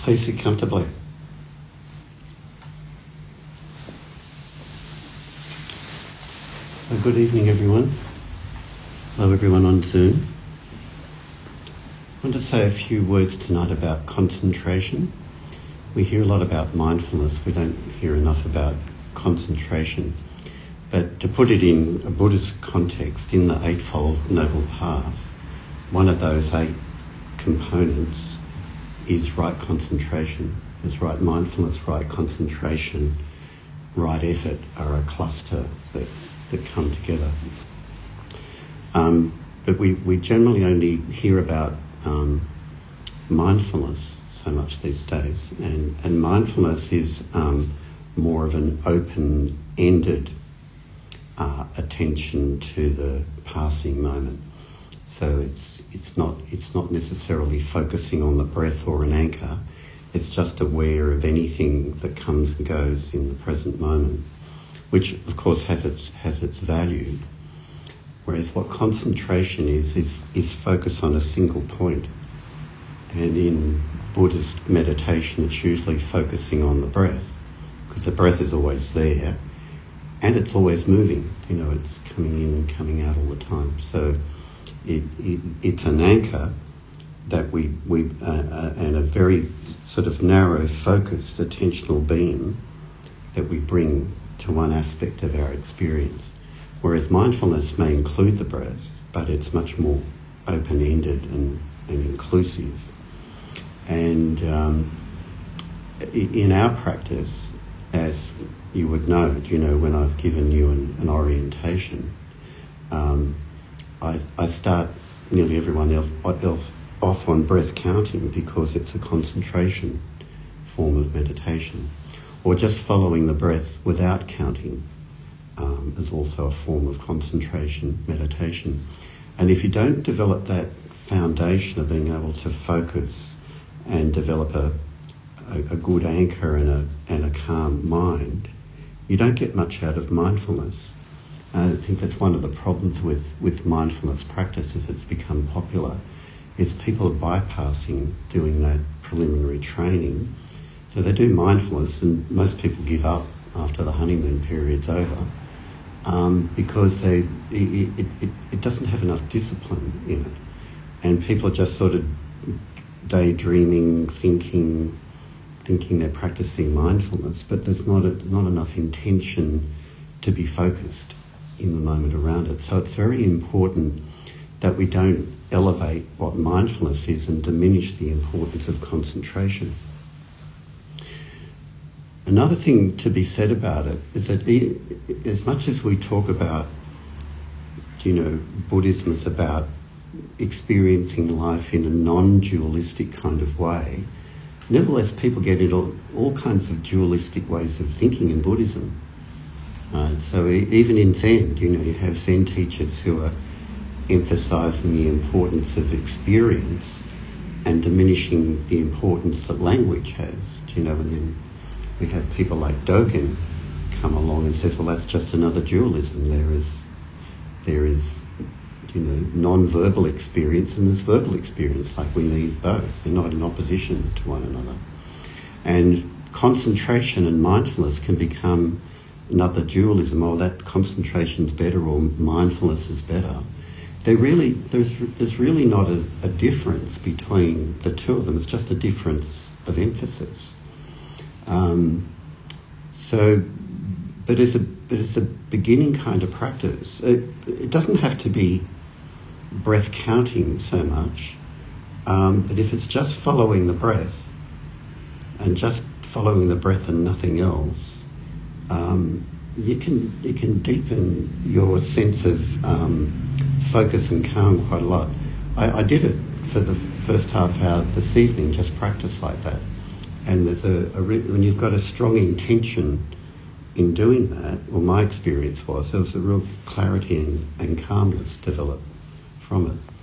Please it comfortably. So good evening, everyone. Hello, everyone on Zoom. I want to say a few words tonight about concentration. We hear a lot about mindfulness. We don't hear enough about concentration. But to put it in a Buddhist context, in the Eightfold Noble Path, one of those eight components is right concentration. Is right mindfulness, right concentration, right effort are a cluster that, that come together. Um, but we, we generally only hear about um, mindfulness so much these days, and, and mindfulness is um, more of an open ended uh, attention to the passing moment. So it's it's not it's not necessarily focusing on the breath or an anchor. It's just aware of anything that comes and goes in the present moment, which of course has its has its value. Whereas what concentration is is is focus on a single point. And in Buddhist meditation, it's usually focusing on the breath because the breath is always there and it's always moving. You know, it's coming in and coming out all the time. So it, it, it's an anchor that we, we uh, uh, and a very sort of narrow focused attentional beam that we bring to one aspect of our experience. Whereas mindfulness may include the breath, but it's much more open ended and, and inclusive. And um, in our practice, as you would know, you know, when I've given you an, an orientation, um, I, I start nearly everyone else, off on breath counting because it's a concentration form of meditation. Or just following the breath without counting um, is also a form of concentration meditation. And if you don't develop that foundation of being able to focus and develop a, a, a good anchor and a, and a calm mind, you don't get much out of mindfulness. I think that's one of the problems with, with mindfulness practice as it's become popular, is people are bypassing doing that preliminary training. So they do mindfulness, and most people give up after the honeymoon period's over um, because they it, it, it, it doesn't have enough discipline in it, and people are just sort of daydreaming, thinking, thinking they're practicing mindfulness, but there's not a, not enough intention to be focused in the moment around it. So it's very important that we don't elevate what mindfulness is and diminish the importance of concentration. Another thing to be said about it is that as much as we talk about, you know, Buddhism is about experiencing life in a non-dualistic kind of way, nevertheless people get into all, kinds of dualistic ways of thinking in Buddhism. Right? So even in Zen, you know, you have Zen teachers who are emphasizing the importance of experience and diminishing the importance that language has. You know, and then we have people like Dogen come along and says, well, that's just another dualism. There is, there is, you know, non-verbal experience and there's verbal experience. Like we need both. They're not in opposition to one another. And concentration and mindfulness can become another dualism, or that concentration is better, or mindfulness is better. They really, there's, there's really not a, a difference between the two of them. It's just a difference of emphasis. Um, so, but it's a but it's a beginning kind of practice. It, it doesn't have to be breath counting so much, um, but if it's just following the breath and just following the breath and nothing else, um, you can you can deepen your sense of um, focus and calm quite a lot. I, I, did it for the first half hour this evening, just practice like that. And there's a, a re- when you've got a strong intention in doing that, well, my experience was there was a real clarity and, and calmness developed from it.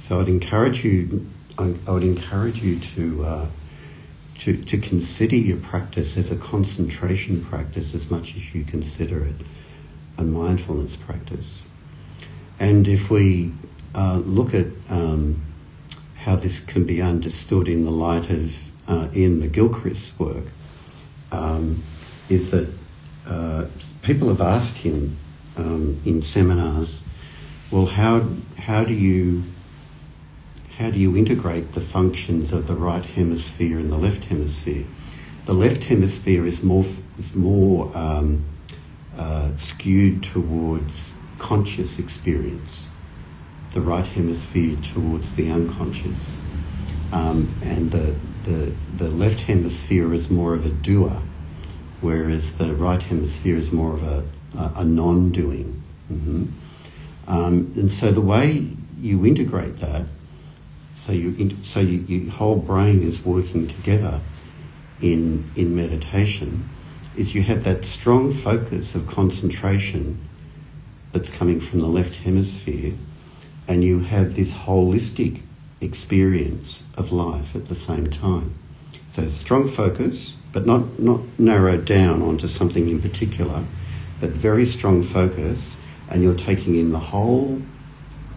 So I'd encourage you, I, I would encourage you to. Uh, to, to consider your practice as a concentration practice as much as you consider it a mindfulness practice. And if we uh, look at um, how this can be understood in the light of uh, Iain McGilchrist's work um, is that uh, people have asked him um, in seminars, well, how how do you how do you integrate the functions of the right hemisphere and the left hemisphere? The left hemisphere is more is more um, uh, skewed towards conscious experience. The right hemisphere towards the unconscious, um, and the, the the left hemisphere is more of a doer, whereas the right hemisphere is more of a a, a non-doing. Mm-hmm. Um, and so the way you integrate that, so you so you, your whole brain is working together in in meditation, is you have that strong focus of concentration that's coming from the left hemisphere, and you have this holistic experience of life at the same time. So strong focus, but not not narrowed down onto something in particular but very strong focus, and you're taking in the whole,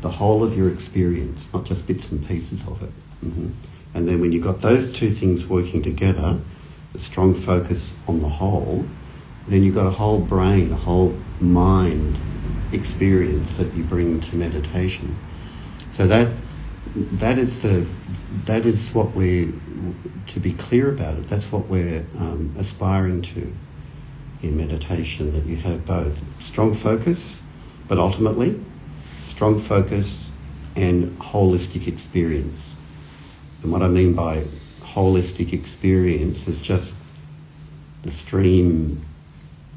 the whole of your experience, not just bits and pieces of it. Mm-hmm. And then when you've got those two things working together, the strong focus on the whole, then you've got a whole brain, a whole mind experience that you bring to meditation. So that that is the that is what we're to be clear about it. That's what we're um, aspiring to in meditation that you have both strong focus, but ultimately strong focus and holistic experience. And what I mean by holistic experience is just the stream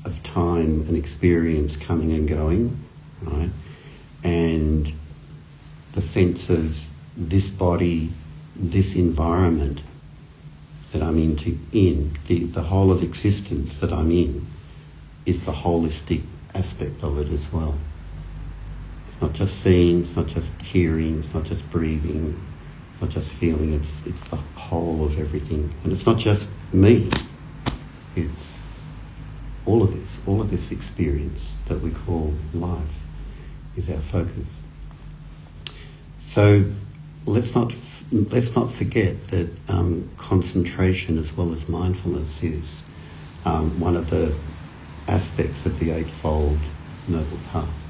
of time and experience coming and going, right? And the sense of this body, this environment that I'm into, in, the, the whole of existence that I'm in is the holistic aspect of it as well. Not just seeing, it's not just hearing, it's not just breathing, it's not just feeling, it's, it's the whole of everything. And it's not just me, it's all of this, all of this experience that we call life is our focus. So let's not let's not forget that um, concentration as well as mindfulness is um, one of the aspects of the Eightfold Noble Path.